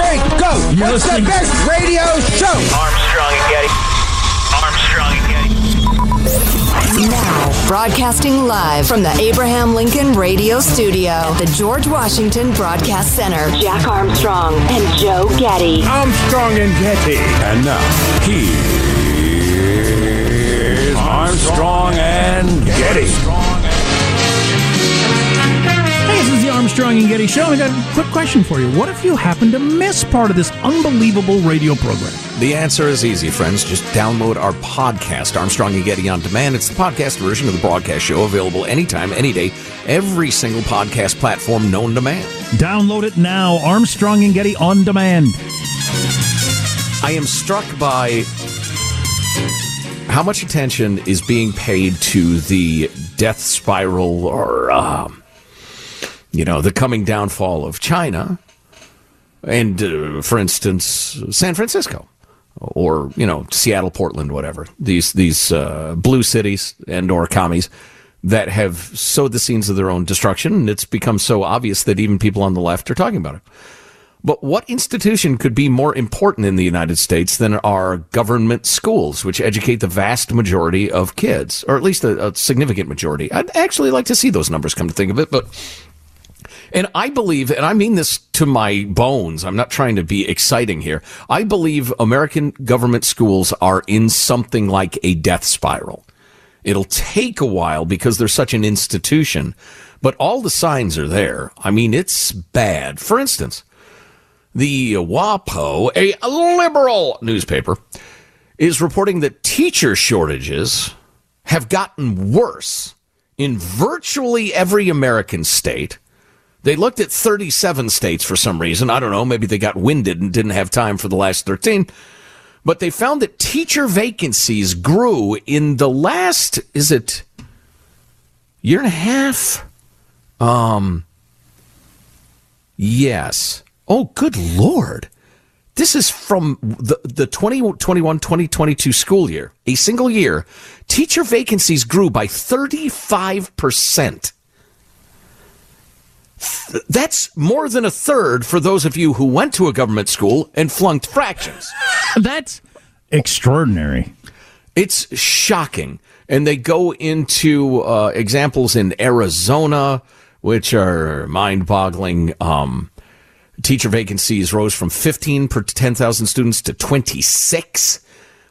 Two, three, go! What's the best radio show? Armstrong and Getty. Armstrong and Getty. Now, broadcasting live from the Abraham Lincoln Radio Studio at the George Washington Broadcast Center. Jack Armstrong and Joe Getty. Armstrong and Getty. And now, here's Armstrong and Getty. This is the Armstrong and Getty Show. I got a quick question for you. What if you happen to miss part of this unbelievable radio program? The answer is easy, friends. Just download our podcast, Armstrong and Getty on Demand. It's the podcast version of the broadcast show, available anytime, any day, every single podcast platform known to man. Download it now. Armstrong and Getty on demand. I am struck by how much attention is being paid to the death spiral or, um, you know, the coming downfall of China and, uh, for instance, San Francisco or, you know, Seattle, Portland, whatever. These, these uh, blue cities and or commies that have sowed the seeds of their own destruction. And it's become so obvious that even people on the left are talking about it. But what institution could be more important in the United States than our government schools, which educate the vast majority of kids, or at least a, a significant majority? I'd actually like to see those numbers come to think of it, but. And I believe, and I mean this to my bones, I'm not trying to be exciting here. I believe American government schools are in something like a death spiral. It'll take a while because they're such an institution, but all the signs are there. I mean, it's bad. For instance, the WAPO, a liberal newspaper, is reporting that teacher shortages have gotten worse in virtually every American state. They looked at 37 states for some reason. I don't know. Maybe they got winded and didn't have time for the last 13. But they found that teacher vacancies grew in the last, is it year and a half? Um, yes. Oh, good Lord. This is from the, the 2021 2022 school year, a single year. Teacher vacancies grew by 35%. That's more than a third for those of you who went to a government school and flunked fractions. That's extraordinary. It's shocking. And they go into uh, examples in Arizona, which are mind boggling. Um, teacher vacancies rose from 15 per 10,000 students to 26.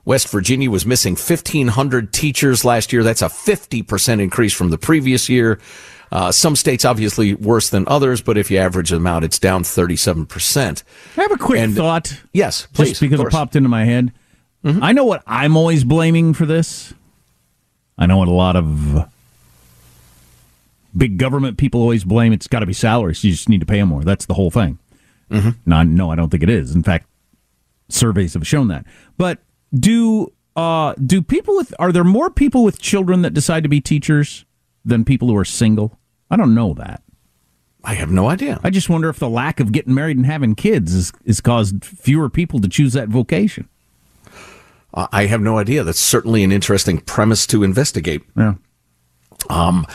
West Virginia was missing 1,500 teachers last year. That's a 50% increase from the previous year. Uh, some states obviously worse than others, but if you average them out, it's down 37%. I have a quick and, thought. Yes, please. Just because it popped into my head. Mm-hmm. I know what I'm always blaming for this. I know what a lot of big government people always blame. It's got to be salaries. You just need to pay them more. That's the whole thing. Mm-hmm. No, no, I don't think it is. In fact, surveys have shown that. But do uh, do people with are there more people with children that decide to be teachers than people who are single? I don't know that. I have no idea. I just wonder if the lack of getting married and having kids is, is caused fewer people to choose that vocation. Uh, I have no idea. That's certainly an interesting premise to investigate. Yeah. Um,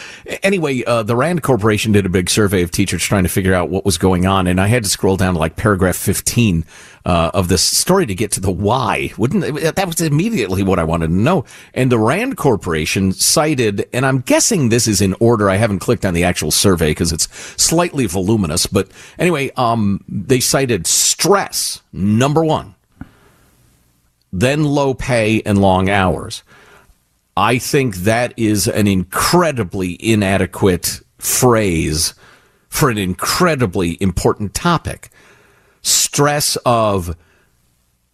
anyway, uh, the Rand Corporation did a big survey of teachers trying to figure out what was going on, and I had to scroll down to like paragraph 15 uh, of this story to get to the why. Wouldn't that was immediately what I wanted to know? And the Rand Corporation cited, and I'm guessing this is in order. I haven't clicked on the actual survey because it's slightly voluminous, but anyway, um, they cited stress number one, then low pay and long hours. I think that is an incredibly inadequate phrase for an incredibly important topic. Stress of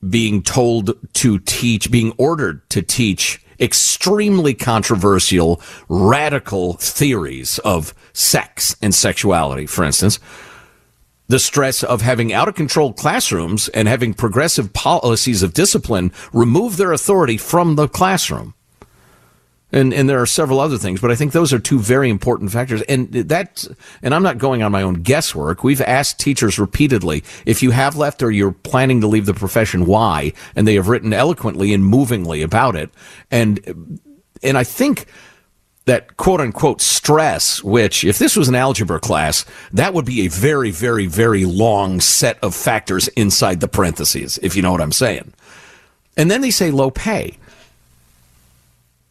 being told to teach, being ordered to teach extremely controversial, radical theories of sex and sexuality, for instance. The stress of having out of control classrooms and having progressive policies of discipline remove their authority from the classroom. And, and there are several other things, but I think those are two very important factors. And that, and I'm not going on my own guesswork. We've asked teachers repeatedly if you have left or you're planning to leave the profession, why? And they have written eloquently and movingly about it. And, and I think that quote unquote stress, which if this was an algebra class, that would be a very, very, very long set of factors inside the parentheses, if you know what I'm saying. And then they say low pay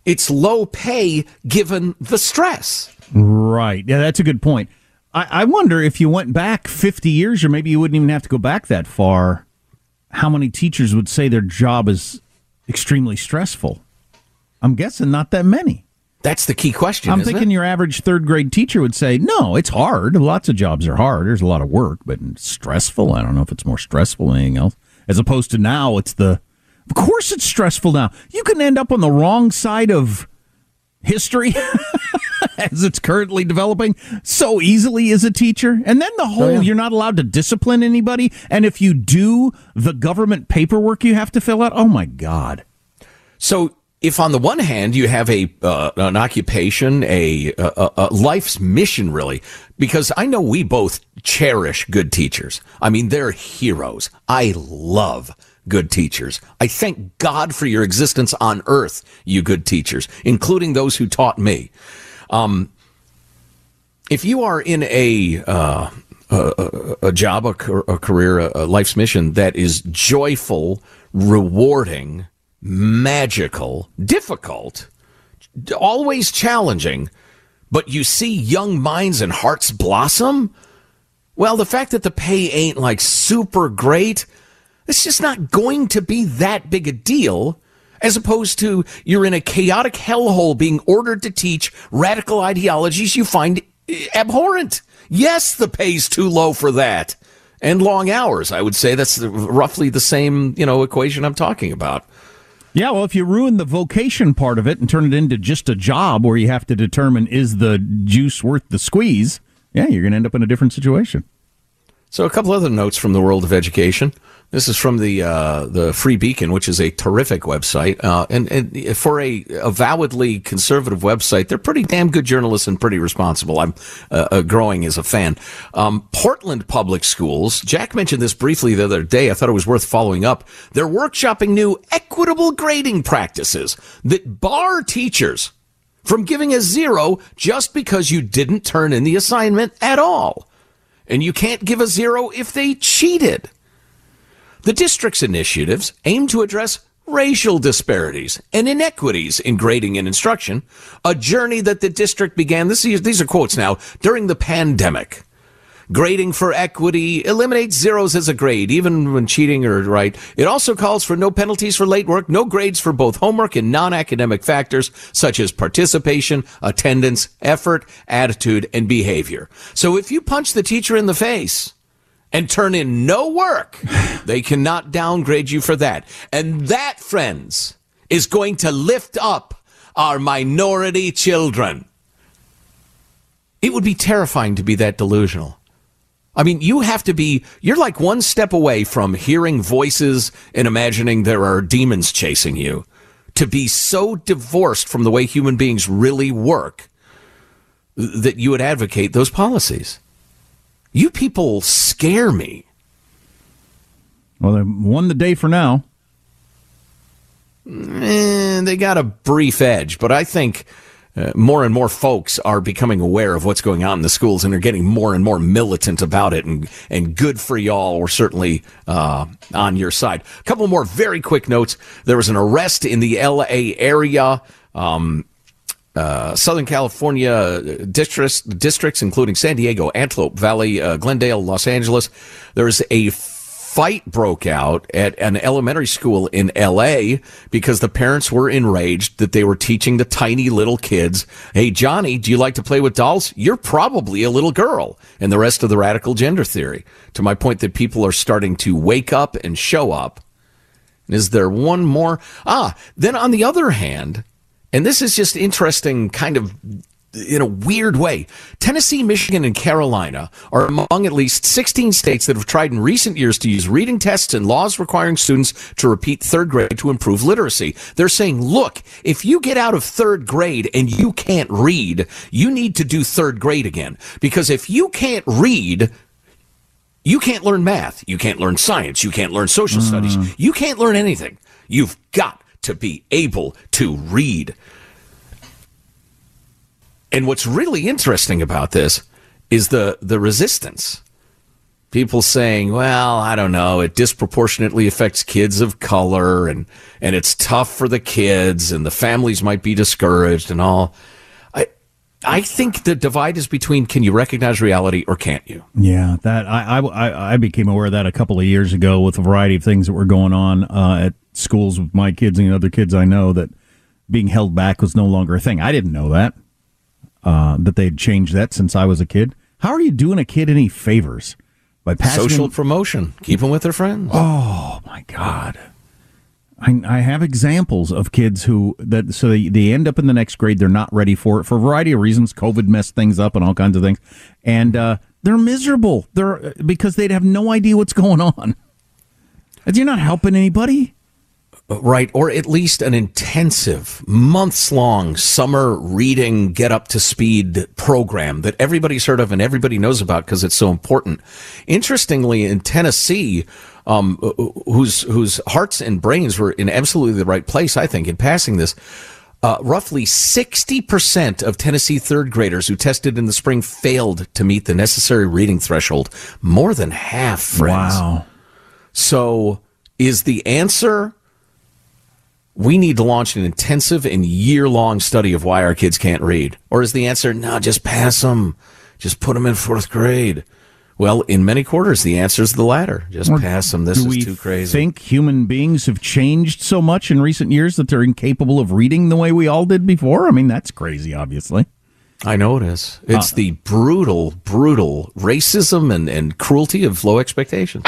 it's low pay given the stress. Right. Yeah, that's a good point. I, I wonder if you went back 50 years, or maybe you wouldn't even have to go back that far, how many teachers would say their job is extremely stressful? I'm guessing not that many. That's the key question. I'm thinking it? your average third grade teacher would say, no, it's hard. Lots of jobs are hard. There's a lot of work, but stressful. I don't know if it's more stressful than anything else. As opposed to now, it's the of course, it's stressful now. You can end up on the wrong side of history as it's currently developing so easily as a teacher. And then the whole oh, yeah. you're not allowed to discipline anybody. And if you do, the government paperwork you have to fill out. Oh, my God. So if on the one hand you have a uh, an occupation, a, a, a, life's mission, really, because I know we both cherish good teachers. I mean, they're heroes. I love good teachers. I thank God for your existence on earth, you good teachers, including those who taught me. Um, if you are in a, uh, a, a, job, a, a career, a, life's mission that is joyful, rewarding, magical, difficult, always challenging, but you see young minds and hearts blossom, well, the fact that the pay ain't like super great it's just not going to be that big a deal as opposed to you're in a chaotic hellhole being ordered to teach radical ideologies you find abhorrent. Yes, the pay's too low for that. And long hours. I would say that's roughly the same, you know, equation I'm talking about. Yeah, well, if you ruin the vocation part of it and turn it into just a job where you have to determine is the juice worth the squeeze, yeah, you're going to end up in a different situation. So, a couple other notes from the world of education. This is from the uh, the Free Beacon, which is a terrific website, uh, and, and for a avowedly conservative website, they're pretty damn good journalists and pretty responsible. I'm uh, uh, growing as a fan. Um, Portland Public Schools. Jack mentioned this briefly the other day. I thought it was worth following up. They're workshopping new equitable grading practices that bar teachers from giving a zero just because you didn't turn in the assignment at all. and you can't give a zero if they cheated. The district's initiatives aim to address racial disparities and inequities in grading and instruction, a journey that the district began, this, these are quotes now, during the pandemic. Grading for equity eliminates zeros as a grade, even when cheating or right. It also calls for no penalties for late work, no grades for both homework and non-academic factors such as participation, attendance, effort, attitude, and behavior. So if you punch the teacher in the face, and turn in no work, they cannot downgrade you for that. And that, friends, is going to lift up our minority children. It would be terrifying to be that delusional. I mean, you have to be, you're like one step away from hearing voices and imagining there are demons chasing you. To be so divorced from the way human beings really work that you would advocate those policies. You people scare me. Well, they won the day for now. Eh, they got a brief edge, but I think uh, more and more folks are becoming aware of what's going on in the schools and are getting more and more militant about it. And, and good for y'all. We're certainly uh, on your side. A couple more very quick notes. There was an arrest in the LA area. Um, uh, Southern California districts, districts, including San Diego, Antelope Valley, uh, Glendale, Los Angeles. There's a fight broke out at an elementary school in LA because the parents were enraged that they were teaching the tiny little kids, Hey, Johnny, do you like to play with dolls? You're probably a little girl and the rest of the radical gender theory to my point that people are starting to wake up and show up. Is there one more? Ah, then on the other hand, and this is just interesting kind of in a weird way. Tennessee, Michigan, and Carolina are among at least 16 states that have tried in recent years to use reading tests and laws requiring students to repeat third grade to improve literacy. They're saying, look, if you get out of third grade and you can't read, you need to do third grade again. Because if you can't read, you can't learn math. You can't learn science. You can't learn social mm. studies. You can't learn anything. You've got to be able to read. And what's really interesting about this is the, the resistance. People saying, well, I don't know, it disproportionately affects kids of color and, and it's tough for the kids and the families might be discouraged and all. I, I think the divide is between can you recognize reality or can't you? Yeah, that I, I, I became aware of that a couple of years ago with a variety of things that were going on uh, at schools with my kids and other kids I know that being held back was no longer a thing. I didn't know that uh, that they'd changed that since I was a kid. How are you doing a kid any favors by passing social them? promotion? Keep them with their friends. Oh my God! I, I have examples of kids who that so they, they end up in the next grade. They're not ready for it for a variety of reasons. COVID messed things up and all kinds of things, and uh, they're miserable. They're because they'd have no idea what's going on. You're not helping anybody. Right, or at least an intensive, months long summer reading, get up to speed program that everybody's heard of and everybody knows about because it's so important. Interestingly, in Tennessee, um, whose whose hearts and brains were in absolutely the right place, I think, in passing this. Uh, roughly 60% of Tennessee third graders who tested in the spring failed to meet the necessary reading threshold. More than half, friends. Wow. So, is the answer we need to launch an intensive and year long study of why our kids can't read? Or is the answer, no, just pass them, just put them in fourth grade? Well, in many quarters, the answer is the latter. Just or pass them. This is too crazy. Think human beings have changed so much in recent years that they're incapable of reading the way we all did before? I mean, that's crazy, obviously. I know it is. It's uh, the brutal, brutal racism and, and cruelty of low expectations.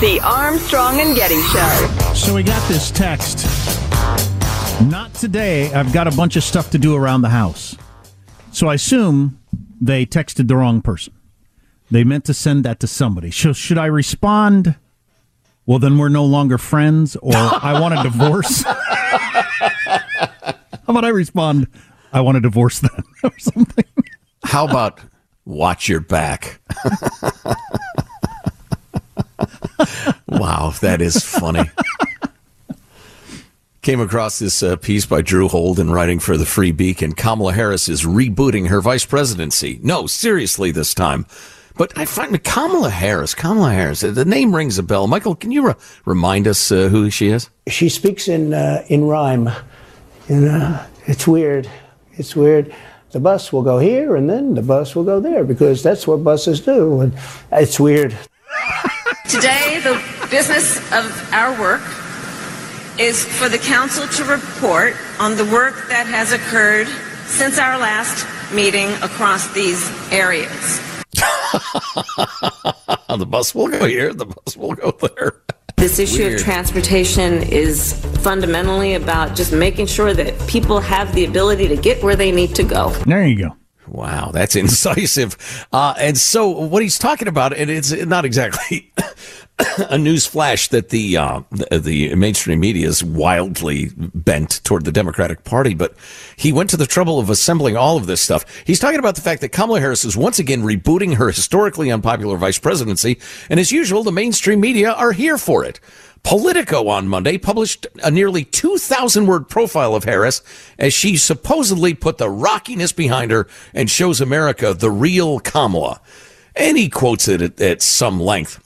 The Armstrong and Getty Show. So we got this text. Not today. I've got a bunch of stuff to do around the house. So I assume they texted the wrong person. They meant to send that to somebody. So should I respond? Well, then we're no longer friends, or I want a divorce. How about I respond? I want a divorce then, or something. How about watch your back? wow, that is funny. Came across this uh, piece by Drew Holden writing for the Free Beacon. Kamala Harris is rebooting her vice presidency. No, seriously, this time. But I find Kamala Harris, Kamala Harris, the name rings a bell. Michael, can you re- remind us uh, who she is? She speaks in uh, in rhyme. And uh, it's weird. It's weird. The bus will go here and then the bus will go there because that's what buses do. And it's weird. Today, the business of our work is for the council to report on the work that has occurred since our last meeting across these areas. the bus will go here, the bus will go there. This issue Weird. of transportation is fundamentally about just making sure that people have the ability to get where they need to go. There you go. Wow, that's incisive. Uh, and so what he's talking about, and it's not exactly a news flash that the, uh, the the mainstream media is wildly bent toward the Democratic Party, but he went to the trouble of assembling all of this stuff. He's talking about the fact that Kamala Harris is once again rebooting her historically unpopular vice presidency, and as usual, the mainstream media are here for it. Politico on Monday published a nearly 2,000 word profile of Harris as she supposedly put the rockiness behind her and shows America the real Kamala. And he quotes it at, at some length.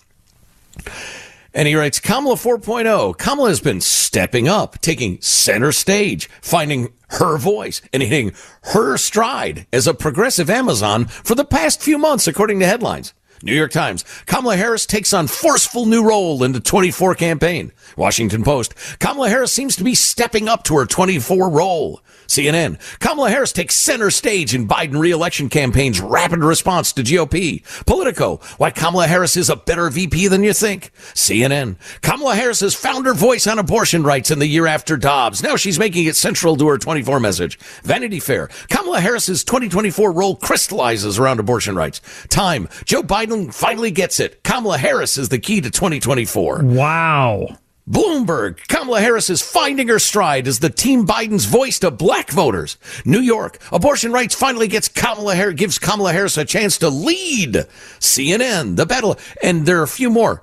And he writes, Kamala 4.0. Kamala has been stepping up, taking center stage, finding her voice and hitting her stride as a progressive Amazon for the past few months, according to headlines. New York Times. Kamala Harris takes on forceful new role in the 24 campaign. Washington Post. Kamala Harris seems to be stepping up to her 24 role. CNN. Kamala Harris takes center stage in Biden reelection campaign's rapid response to GOP. Politico. Why Kamala Harris is a better VP than you think. CNN. Kamala Harris has found her voice on abortion rights in the year after Dobbs. Now she's making it central to her 24 message. Vanity Fair. Kamala Harris's 2024 role crystallizes around abortion rights. Time. Joe Biden finally gets it. Kamala Harris is the key to 2024. Wow. Bloomberg, Kamala Harris is finding her stride as the Team Biden's voice to black voters. New York, abortion rights finally gets Kamala Harris, gives Kamala Harris a chance to lead. CNN, the battle, and there are a few more.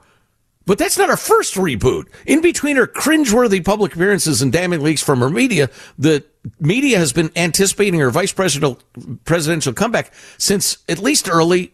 But that's not her first reboot. In between her cringeworthy public appearances and damning leaks from her media, the media has been anticipating her vice presidential presidential comeback since at least early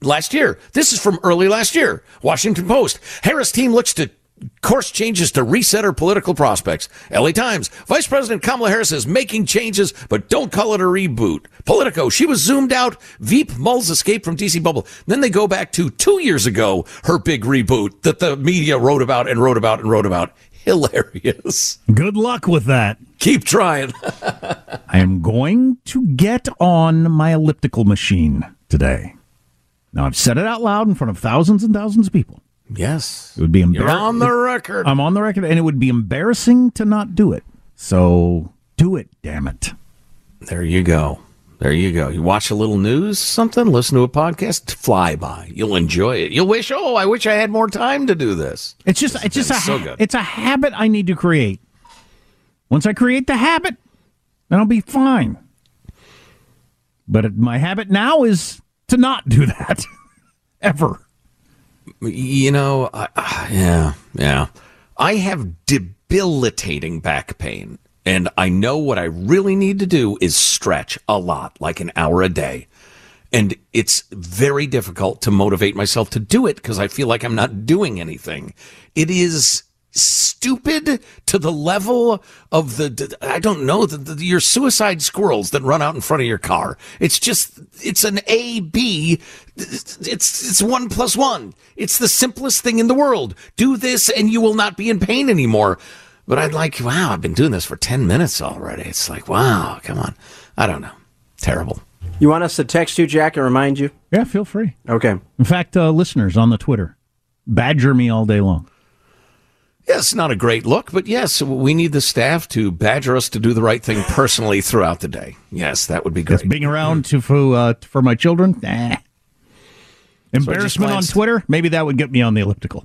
last year. This is from early last year. Washington Post. Harris team looks to course changes to reset her political prospects. LA Times. Vice President Kamala Harris is making changes, but don't call it a reboot. Politico. She was zoomed out. Veep Mull's escape from DC bubble. Then they go back to two years ago, her big reboot that the media wrote about and wrote about and wrote about. Hilarious. Good luck with that. Keep trying. I am going to get on my elliptical machine today. Now, I've said it out loud in front of thousands and thousands of people. Yes. It would be You're embarrassing. on the record. I'm on the record, and it would be embarrassing to not do it. So do it, damn it. There you go. There you go. You watch a little news, something, listen to a podcast, fly by. You'll enjoy it. You'll wish, oh, I wish I had more time to do this. It's just it's just a so good. it's a habit I need to create. Once I create the habit, then I'll be fine. But my habit now is to not do that ever. You know, I, yeah, yeah. I have debilitating back pain, and I know what I really need to do is stretch a lot, like an hour a day. And it's very difficult to motivate myself to do it because I feel like I'm not doing anything. It is stupid to the level of the I don't know the, the, your suicide squirrels that run out in front of your car. It's just it's an A B. It's it's one plus one. It's the simplest thing in the world. Do this and you will not be in pain anymore. But I'd like wow, I've been doing this for ten minutes already. It's like wow, come on. I don't know. Terrible. You want us to text you, Jack, and remind you? Yeah, feel free. Okay. In fact, uh, listeners on the Twitter, badger me all day long. Yes, not a great look, but yes, we need the staff to badger us to do the right thing personally throughout the day. Yes, that would be great. Just being around to for, uh, for my children, nah. Embarrassment on Twitter, maybe that would get me on the elliptical.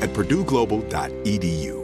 at purdueglobal.edu.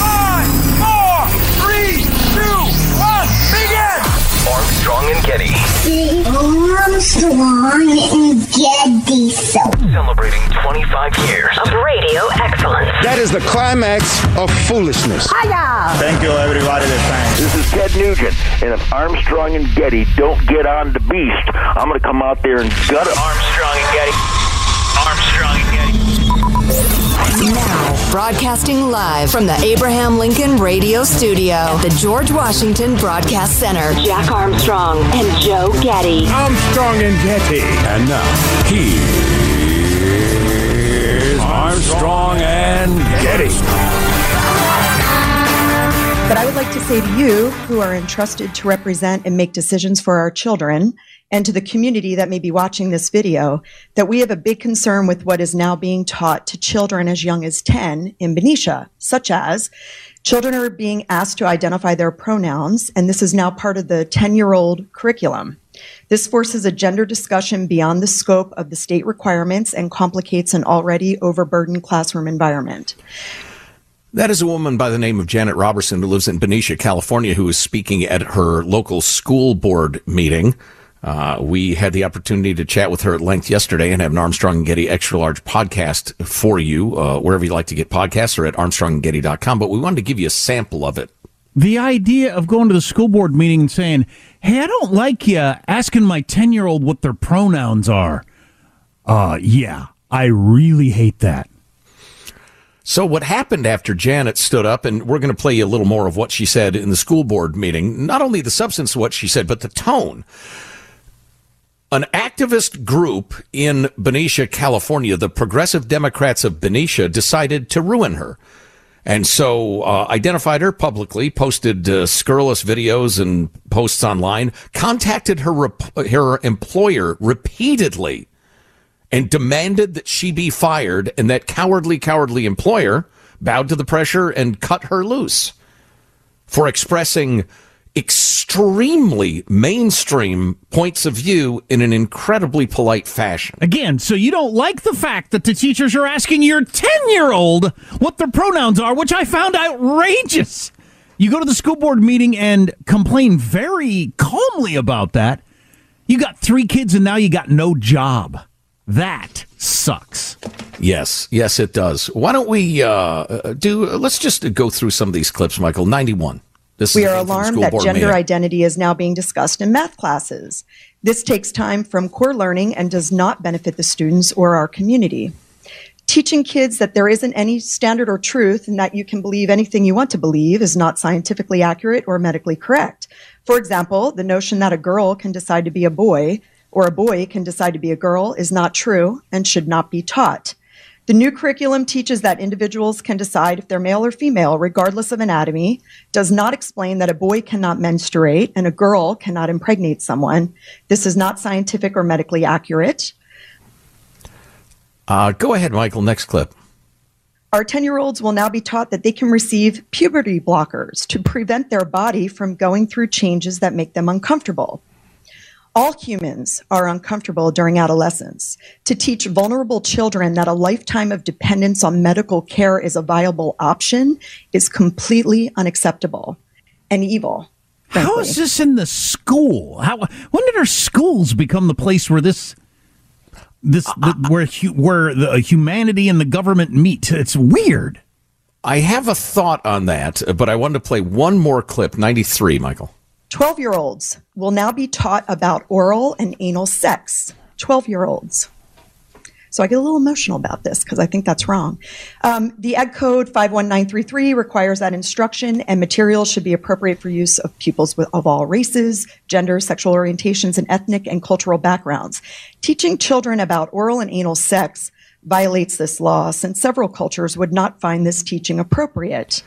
Five, four, three, two, one, begin! Armstrong and Getty. Armstrong and Getty So. Celebrating 25 years of radio excellence. That is the climax of foolishness. Hiya! Thank you, everybody thanks. This is Ted Nugent, and if Armstrong and Getty don't get on the beast, I'm going to come out there and gut it. Armstrong and Getty. Armstrong and Getty. Now, broadcasting live from the Abraham Lincoln Radio Studio at the George Washington Broadcast Center. Jack Armstrong and Joe Getty. Armstrong and Getty. And now, here's Armstrong and Getty. But I would like to say to you, who are entrusted to represent and make decisions for our children, and to the community that may be watching this video, that we have a big concern with what is now being taught to children as young as 10 in Benicia, such as children are being asked to identify their pronouns, and this is now part of the 10 year old curriculum. This forces a gender discussion beyond the scope of the state requirements and complicates an already overburdened classroom environment. That is a woman by the name of Janet Roberson who lives in Benicia, California, who is speaking at her local school board meeting. Uh, we had the opportunity to chat with her at length yesterday and have an Armstrong and Getty extra large podcast for you, uh, wherever you like to get podcasts or at armstrongandgetty.com. But we wanted to give you a sample of it. The idea of going to the school board meeting and saying, "Hey, I don't like you asking my ten year old what their pronouns are." Uh, yeah, I really hate that. So what happened after Janet stood up, and we're going to play you a little more of what she said in the school board meeting. Not only the substance of what she said, but the tone. An activist group in Benicia, California, the Progressive Democrats of Benicia, decided to ruin her. And so uh, identified her publicly, posted uh, scurrilous videos and posts online, contacted her rep- her employer repeatedly, and demanded that she be fired. And that cowardly, cowardly employer bowed to the pressure and cut her loose for expressing extremely mainstream points of view in an incredibly polite fashion. Again, so you don't like the fact that the teachers are asking your 10 year old what their pronouns are, which I found outrageous. You go to the school board meeting and complain very calmly about that. You got three kids and now you got no job. That sucks. Yes, yes, it does. Why don't we uh, do? Let's just go through some of these clips, Michael. Ninety-one. This we are alarmed that gender meeting. identity is now being discussed in math classes. This takes time from core learning and does not benefit the students or our community. Teaching kids that there isn't any standard or truth and that you can believe anything you want to believe is not scientifically accurate or medically correct. For example, the notion that a girl can decide to be a boy or a boy can decide to be a girl is not true and should not be taught. The new curriculum teaches that individuals can decide if they're male or female, regardless of anatomy, does not explain that a boy cannot menstruate and a girl cannot impregnate someone. This is not scientific or medically accurate. Uh, go ahead, Michael. Next clip. Our 10 year olds will now be taught that they can receive puberty blockers to prevent their body from going through changes that make them uncomfortable. All humans are uncomfortable during adolescence. To teach vulnerable children that a lifetime of dependence on medical care is a viable option is completely unacceptable and evil. How is this in the school? How when did our schools become the place where this this uh, the, where hu, where the uh, humanity and the government meet? It's weird. I have a thought on that, but I wanted to play one more clip. Ninety-three, Michael. 12 year olds will now be taught about oral and anal sex. 12 year olds. So I get a little emotional about this because I think that's wrong. Um, the Ed Code 51933 requires that instruction and materials should be appropriate for use of pupils with, of all races, genders, sexual orientations, and ethnic and cultural backgrounds. Teaching children about oral and anal sex violates this law since several cultures would not find this teaching appropriate.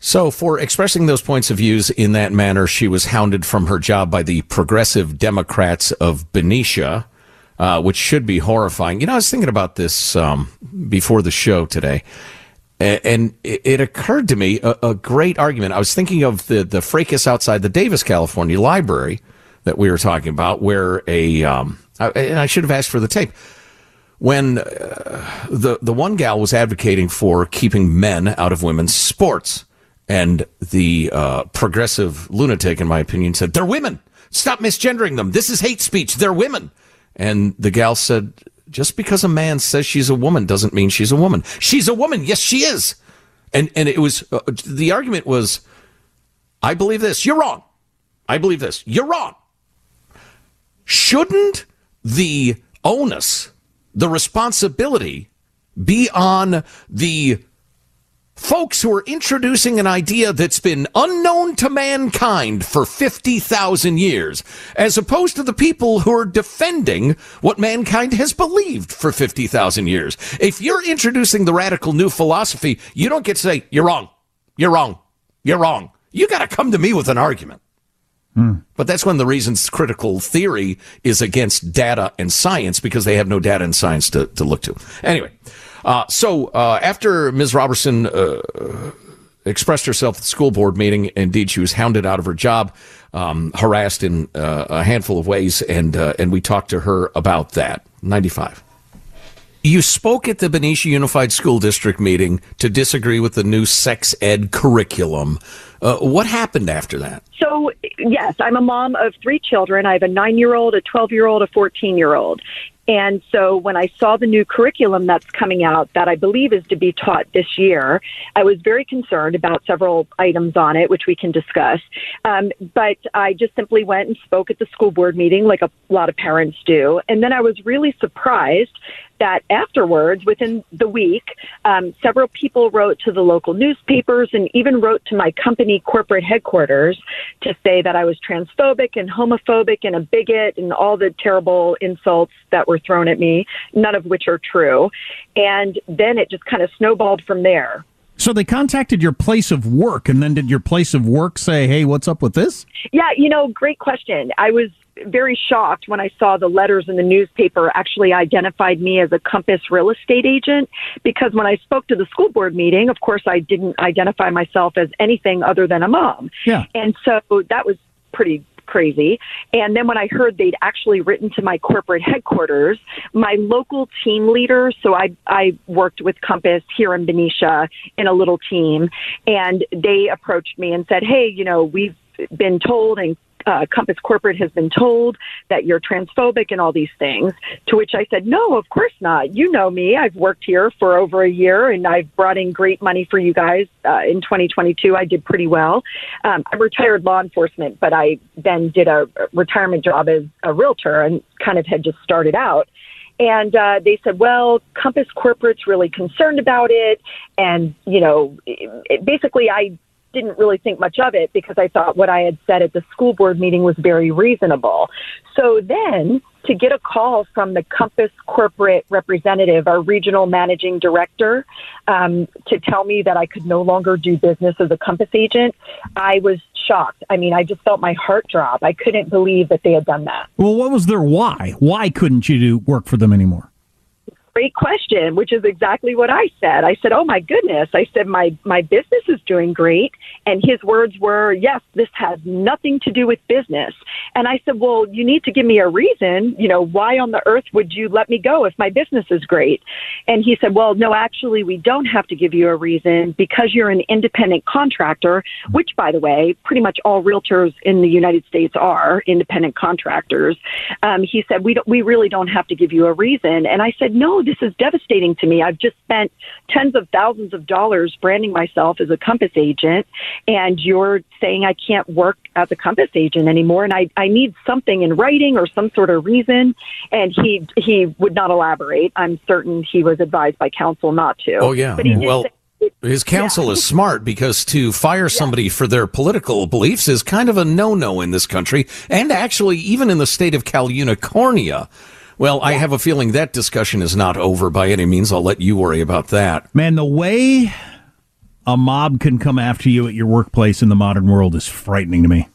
So, for expressing those points of views in that manner, she was hounded from her job by the progressive Democrats of Benicia, uh, which should be horrifying. You know, I was thinking about this um, before the show today, and it occurred to me a, a great argument. I was thinking of the the fracas outside the Davis, California library that we were talking about, where a um, I, and I should have asked for the tape when uh, the the one gal was advocating for keeping men out of women's sports, and the uh, progressive lunatic, in my opinion, said, "They're women. Stop misgendering them. This is hate speech. They're women." And the gal said, "Just because a man says she's a woman doesn't mean she's a woman. She's a woman. Yes, she is." And and it was uh, the argument was, "I believe this. You're wrong. I believe this. You're wrong." Shouldn't the onus, the responsibility, be on the folks who are introducing an idea that's been unknown to mankind for 50,000 years, as opposed to the people who are defending what mankind has believed for 50,000 years. If you're introducing the radical new philosophy, you don't get to say, you're wrong, you're wrong, you're wrong. You got to come to me with an argument. Hmm. But that's one of the reasons critical theory is against data and science because they have no data and science to, to look to. Anyway, uh, so uh, after Ms. Roberson uh, expressed herself at the school board meeting, indeed she was hounded out of her job, um, harassed in uh, a handful of ways, and uh, and we talked to her about that. Ninety five. You spoke at the Benicia Unified School District meeting to disagree with the new sex ed curriculum. Uh, what happened after that? So, yes, I'm a mom of three children. I have a nine year old, a 12 year old, a 14 year old. And so when I saw the new curriculum that's coming out that I believe is to be taught this year, I was very concerned about several items on it, which we can discuss. Um, but I just simply went and spoke at the school board meeting like a lot of parents do. And then I was really surprised that afterwards, within the week, um, several people wrote to the local newspapers and even wrote to my company corporate headquarters to say that I was transphobic and homophobic and a bigot and all the terrible insults that were thrown at me, none of which are true. And then it just kind of snowballed from there. So they contacted your place of work, and then did your place of work say, "Hey, what's up with this?" Yeah, you know, great question. I was very shocked when I saw the letters in the newspaper actually identified me as a Compass real estate agent because when I spoke to the school board meeting, of course, I didn't identify myself as anything other than a mom. Yeah. And so that was pretty crazy. And then when I heard they'd actually written to my corporate headquarters, my local team leader, so I, I worked with Compass here in Benicia in a little team, and they approached me and said, Hey, you know, we've been told and uh, Compass Corporate has been told that you're transphobic and all these things. To which I said, No, of course not. You know me. I've worked here for over a year and I've brought in great money for you guys. Uh, in 2022, I did pretty well. Um, I retired law enforcement, but I then did a retirement job as a realtor and kind of had just started out. And uh, they said, well, Compass Corporate's really concerned about it. And, you know, it, basically, I didn't really think much of it because I thought what I had said at the school board meeting was very reasonable. So then to get a call from the Compass corporate representative, our regional managing director, um, to tell me that I could no longer do business as a Compass agent, I was shocked. I mean, I just felt my heart drop. I couldn't believe that they had done that. Well, what was their why? Why couldn't you do work for them anymore? Great question, which is exactly what I said. I said, "Oh my goodness!" I said, "My my business is doing great," and his words were, "Yes, this has nothing to do with business." And I said, "Well, you need to give me a reason. You know, why on the earth would you let me go if my business is great?" And he said, "Well, no, actually, we don't have to give you a reason because you're an independent contractor, which, by the way, pretty much all realtors in the United States are independent contractors." Um, he said, "We don't, we really don't have to give you a reason." And I said, "No." This is devastating to me. I've just spent tens of thousands of dollars branding myself as a Compass agent, and you're saying I can't work as a Compass agent anymore, and I, I need something in writing or some sort of reason. And he he would not elaborate. I'm certain he was advised by counsel not to. Oh yeah. Well. say- His counsel is smart because to fire somebody for their political beliefs is kind of a no-no in this country, and actually even in the state of Cal Unicornia. Well, I have a feeling that discussion is not over by any means. I'll let you worry about that. Man, the way a mob can come after you at your workplace in the modern world is frightening to me.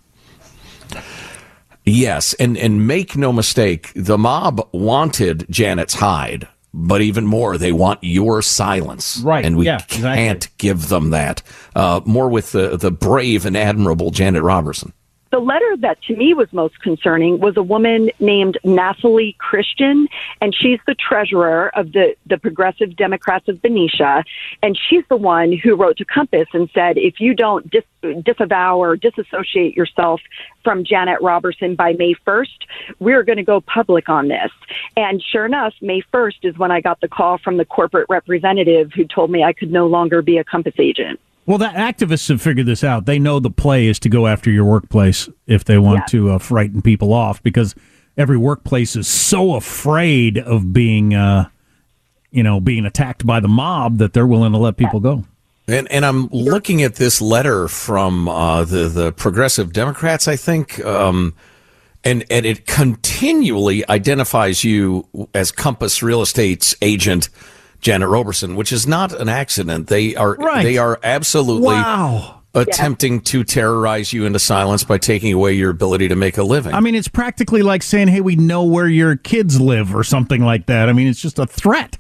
Yes, and and make no mistake, the mob wanted Janet's hide, but even more, they want your silence. Right, and we yeah, can't give them that. Uh, more with the the brave and admirable Janet Roberson. The letter that to me was most concerning was a woman named Nathalie Christian, and she's the treasurer of the, the Progressive Democrats of Benicia. And she's the one who wrote to Compass and said, if you don't dis- disavow or disassociate yourself from Janet Roberson by May 1st, we're going to go public on this. And sure enough, May 1st is when I got the call from the corporate representative who told me I could no longer be a Compass agent. Well, the activists have figured this out. They know the play is to go after your workplace if they want Yeah. to uh, frighten people off because every workplace is so afraid of being, uh, you know, being attacked by the mob that they're willing to let people go. And and I'm looking at this letter from uh, the the Progressive Democrats, I think, um, and and it continually identifies you as Compass Real Estate's agent, Janet Roberson, which is not an accident. They are Right. they are absolutely Wow. attempting to terrorize you into silence by taking away your ability to make a living. I mean, it's practically like saying, "Hey, we know where your kids live" or something like that. I mean, it's just a threat.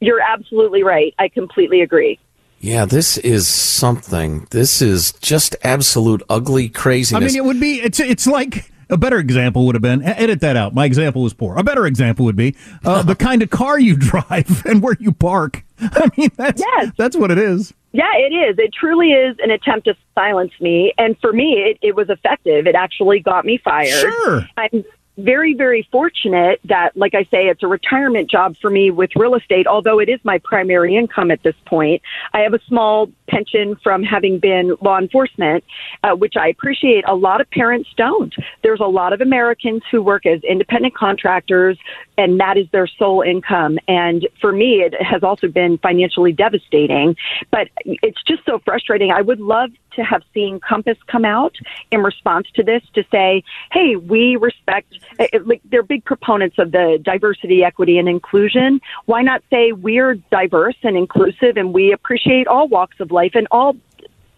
You're absolutely right. I completely agree. yeah, this is something. This is just absolute ugly craziness. I mean, it would be. It's it's like a better example would have been. Edit that out. My example was poor. A better example would be uh, the kind of car you drive and where you park. I mean, that's that's what it is. Yeah, it is. It truly is an attempt to silence me. And for me, it, it was effective. It actually got me fired. Sure. I'm very, very fortunate that, like I say, it's a retirement job for me with real estate, although it is my primary income at this point. I have a small pension from having been law enforcement, uh, which I appreciate. A lot of parents don't. There's a lot of Americans who work as independent contractors, and that is their sole income. And for me, it has also been financially devastating. But it's just so frustrating. I would love to have seen Compass come out in response to this to say, hey, we respect, eh, eh, like, they're big proponents of the diversity, equity, and inclusion. Why not say we're diverse and inclusive and we appreciate all walks of life and all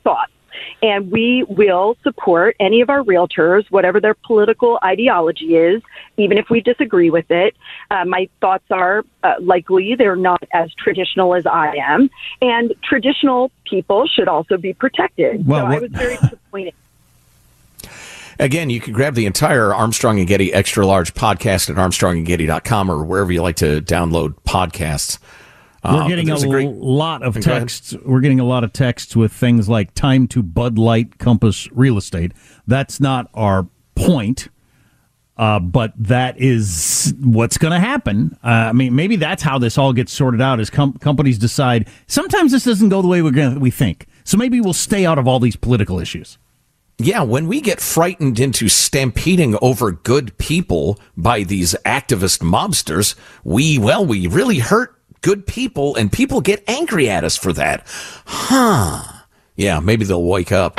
thoughts? And we will support any of our realtors, whatever their political ideology is, even if we disagree with it. Uh, my thoughts are uh, likely they're not as traditional as I am. And traditional people should also be protected. Well, so what- I was very disappointed. Again, you can grab the entire Armstrong and Getty extra large podcast at armstrongandgetty.com or wherever you like to download podcasts. We're Um, getting a, a great- lot of texts. We're getting a lot of texts with things like time to Bud Light Compass Real Estate. That's not our point, uh, but that is what's going to happen. Uh, I mean, maybe that's how this all gets sorted out. As com- companies decide, sometimes this doesn't go the way we're gonna, we think. So maybe we'll stay out of all these political issues. Yeah, when we get frightened into stampeding over good people by these activist mobsters, we, well, we really hurt good people and people get angry at us for that. Huh. Yeah, maybe they'll wake up.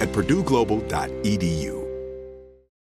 at purdueglobal.edu.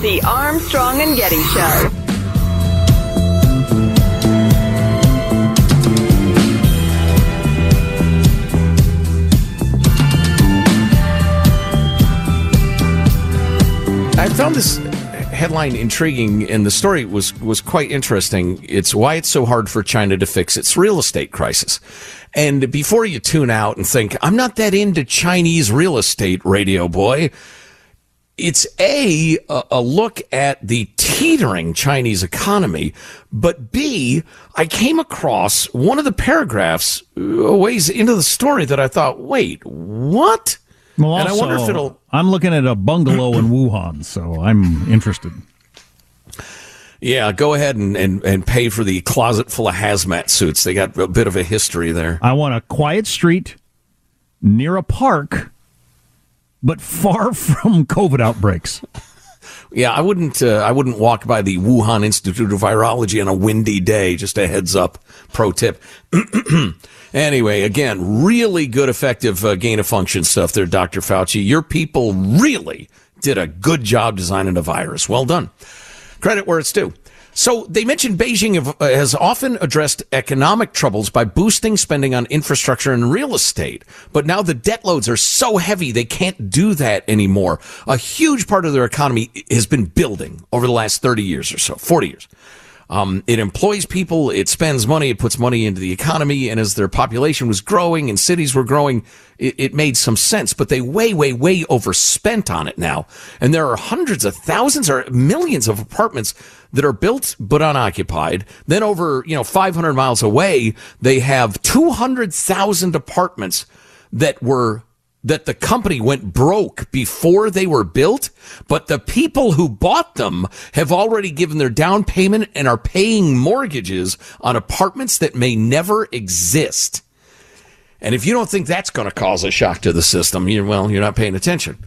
The Armstrong and Getty Show. I found this headline intriguing, and the story was was quite interesting. It's why it's so hard for China to fix its real estate crisis. And before you tune out and think I'm not that into Chinese real estate, radio boy, it's a a look at the teetering Chinese economy, but B, I came across one of the paragraphs a ways into the story that I thought, wait, what? Well, and I wonder if it'll. I'm looking at a bungalow in Wuhan, so I'm interested. Yeah, go ahead and, and, and pay for the closet full of hazmat suits. They got a bit of a history there. I want a quiet street near a park, but far from COVID outbreaks. Yeah, I wouldn't uh, I wouldn't walk by the Wuhan Institute of Virology on a windy day. Just a heads up, pro tip. anyway, again, really good, effective uh, gain of function stuff there, Dr. Fauci. Your people really did a good job designing a virus. Well done. Credit where it's due. So they mentioned Beijing uh, has often addressed economic troubles by boosting spending on infrastructure and real estate. But now the debt loads are so heavy they can't do that anymore. A huge part of their economy has been building over the last 30 years or so, 40 years. Um, it employs people, it spends money, it puts money into the economy, and as their population was growing and cities were growing, it, it, made some sense. But they way, way, way overspent on it now, and there are hundreds of thousands or millions of apartments that are built but unoccupied. Then over you know 500 miles away, they have 200,000 apartments that were that the company went broke before they were built, but the people who bought them have already given their down payment and are paying mortgages on apartments that may never exist. And if you don't think that's going to cause a shock to the system, you well, you're not paying attention.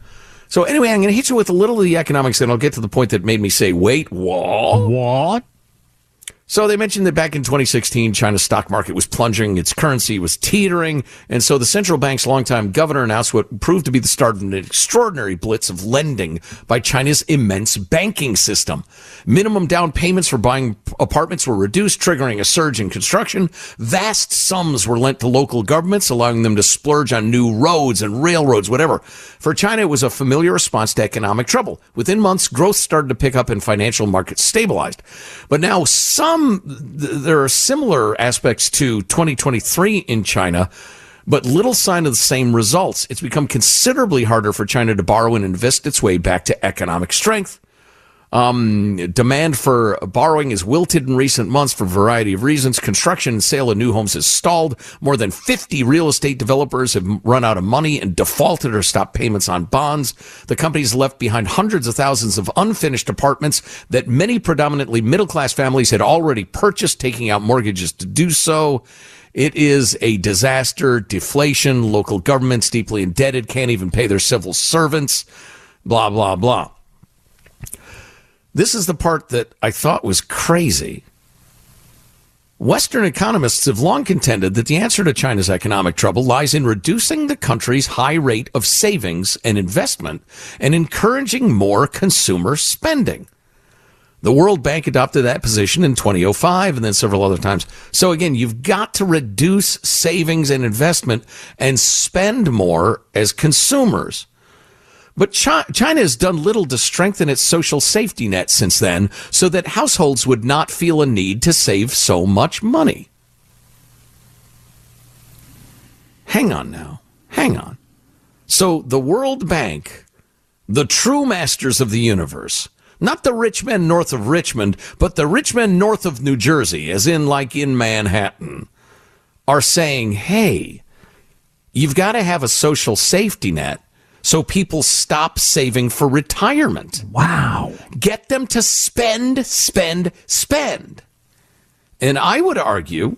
So anyway, I'm going to hit you with a little of the economics, and I'll get to the point that made me say, "Wait, what? What?" So they mentioned that back in 2016, China's stock market was plunging, its currency was teetering, and so the central bank's longtime governor announced what proved to be the start of an extraordinary blitz of lending by China's immense banking system. Minimum down payments for buying apartments were reduced, triggering a surge in construction. Vast sums were lent to local governments, allowing them to splurge on new roads and railroads, whatever. For China, it was a familiar response to economic trouble. Within months, growth started to pick up and financial markets stabilized. But now some some there are similar aspects to 2023 in China but little sign of the same results. It's become considerably harder for China to borrow and invest its way back to economic strength. Um, demand for borrowing has wilted in recent months for a variety of reasons. Construction and sale of new homes has stalled. More than 50 real estate developers have run out of money and defaulted or stopped payments on bonds. The company's left behind hundreds of thousands of unfinished apartments that many predominantly middle class families had already purchased, taking out mortgages to do so. It is a disaster, deflation, local governments deeply indebted, can't even pay their civil servants, blah, blah, blah. This is the part that I thought was crazy. Western economists have long contended that the answer to China's economic trouble lies in reducing the country's high rate of savings and investment and encouraging more consumer spending. The World Bank adopted that position in 2005 and then several other times. So again, you've got to reduce savings and investment and spend more as consumers. But China has done little to strengthen its social safety net since then so that households would not feel a need to save so much money. Hang on now. Hang on. So the World Bank, the true masters of the universe, not the rich men north of Richmond, but the rich men north of New Jersey, as in like in Manhattan, are saying, hey, you've got to have a social safety net so people stop saving for retirement. Wow. Get them to spend, spend, spend. And I would argue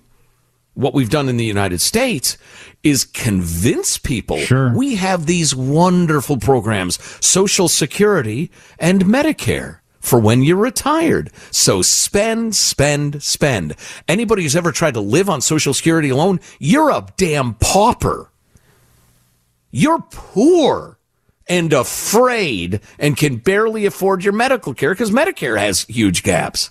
what we've done in the United States is convince people sure. we have these wonderful programs, Social Security and Medicare for when you're retired. So spend, spend, spend. Anybody who's ever tried to live on Social Security alone, you're a damn pauper. You're poor and afraid and can barely afford your medical care because Medicare has huge gaps.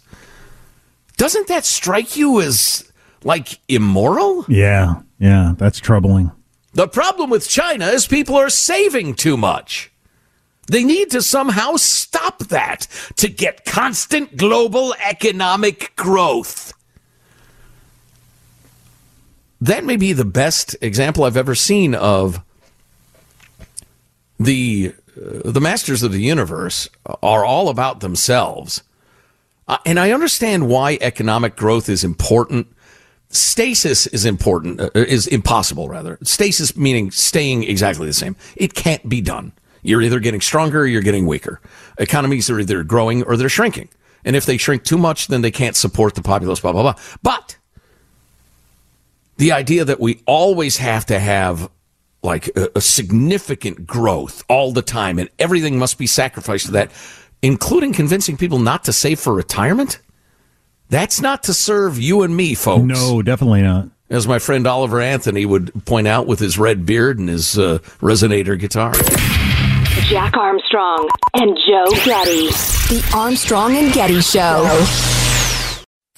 Doesn't that strike you as like immoral? Yeah, yeah, that's troubling. The problem with China is people are saving too much. They need to somehow stop that to get constant global economic growth. That may be the best example I've ever seen of the uh, the masters of the universe are all about themselves. Uh, and I understand why economic growth is important. Stasis is important, uh, is impossible rather. Stasis meaning staying exactly the same. It can't be done. You're either getting stronger or you're getting weaker. Economies are either growing or they're shrinking. And if they shrink too much, then they can't support the populace, blah, blah, blah. But the idea that we always have to have like a, a significant growth all the time, and everything must be sacrificed to that, including convincing people not to save for retirement. That's not to serve you and me, folks. No, definitely not. As my friend Oliver Anthony would point out with his red beard and his uh, resonator guitar. Jack Armstrong and Joe Getty. The Armstrong and Getty Show.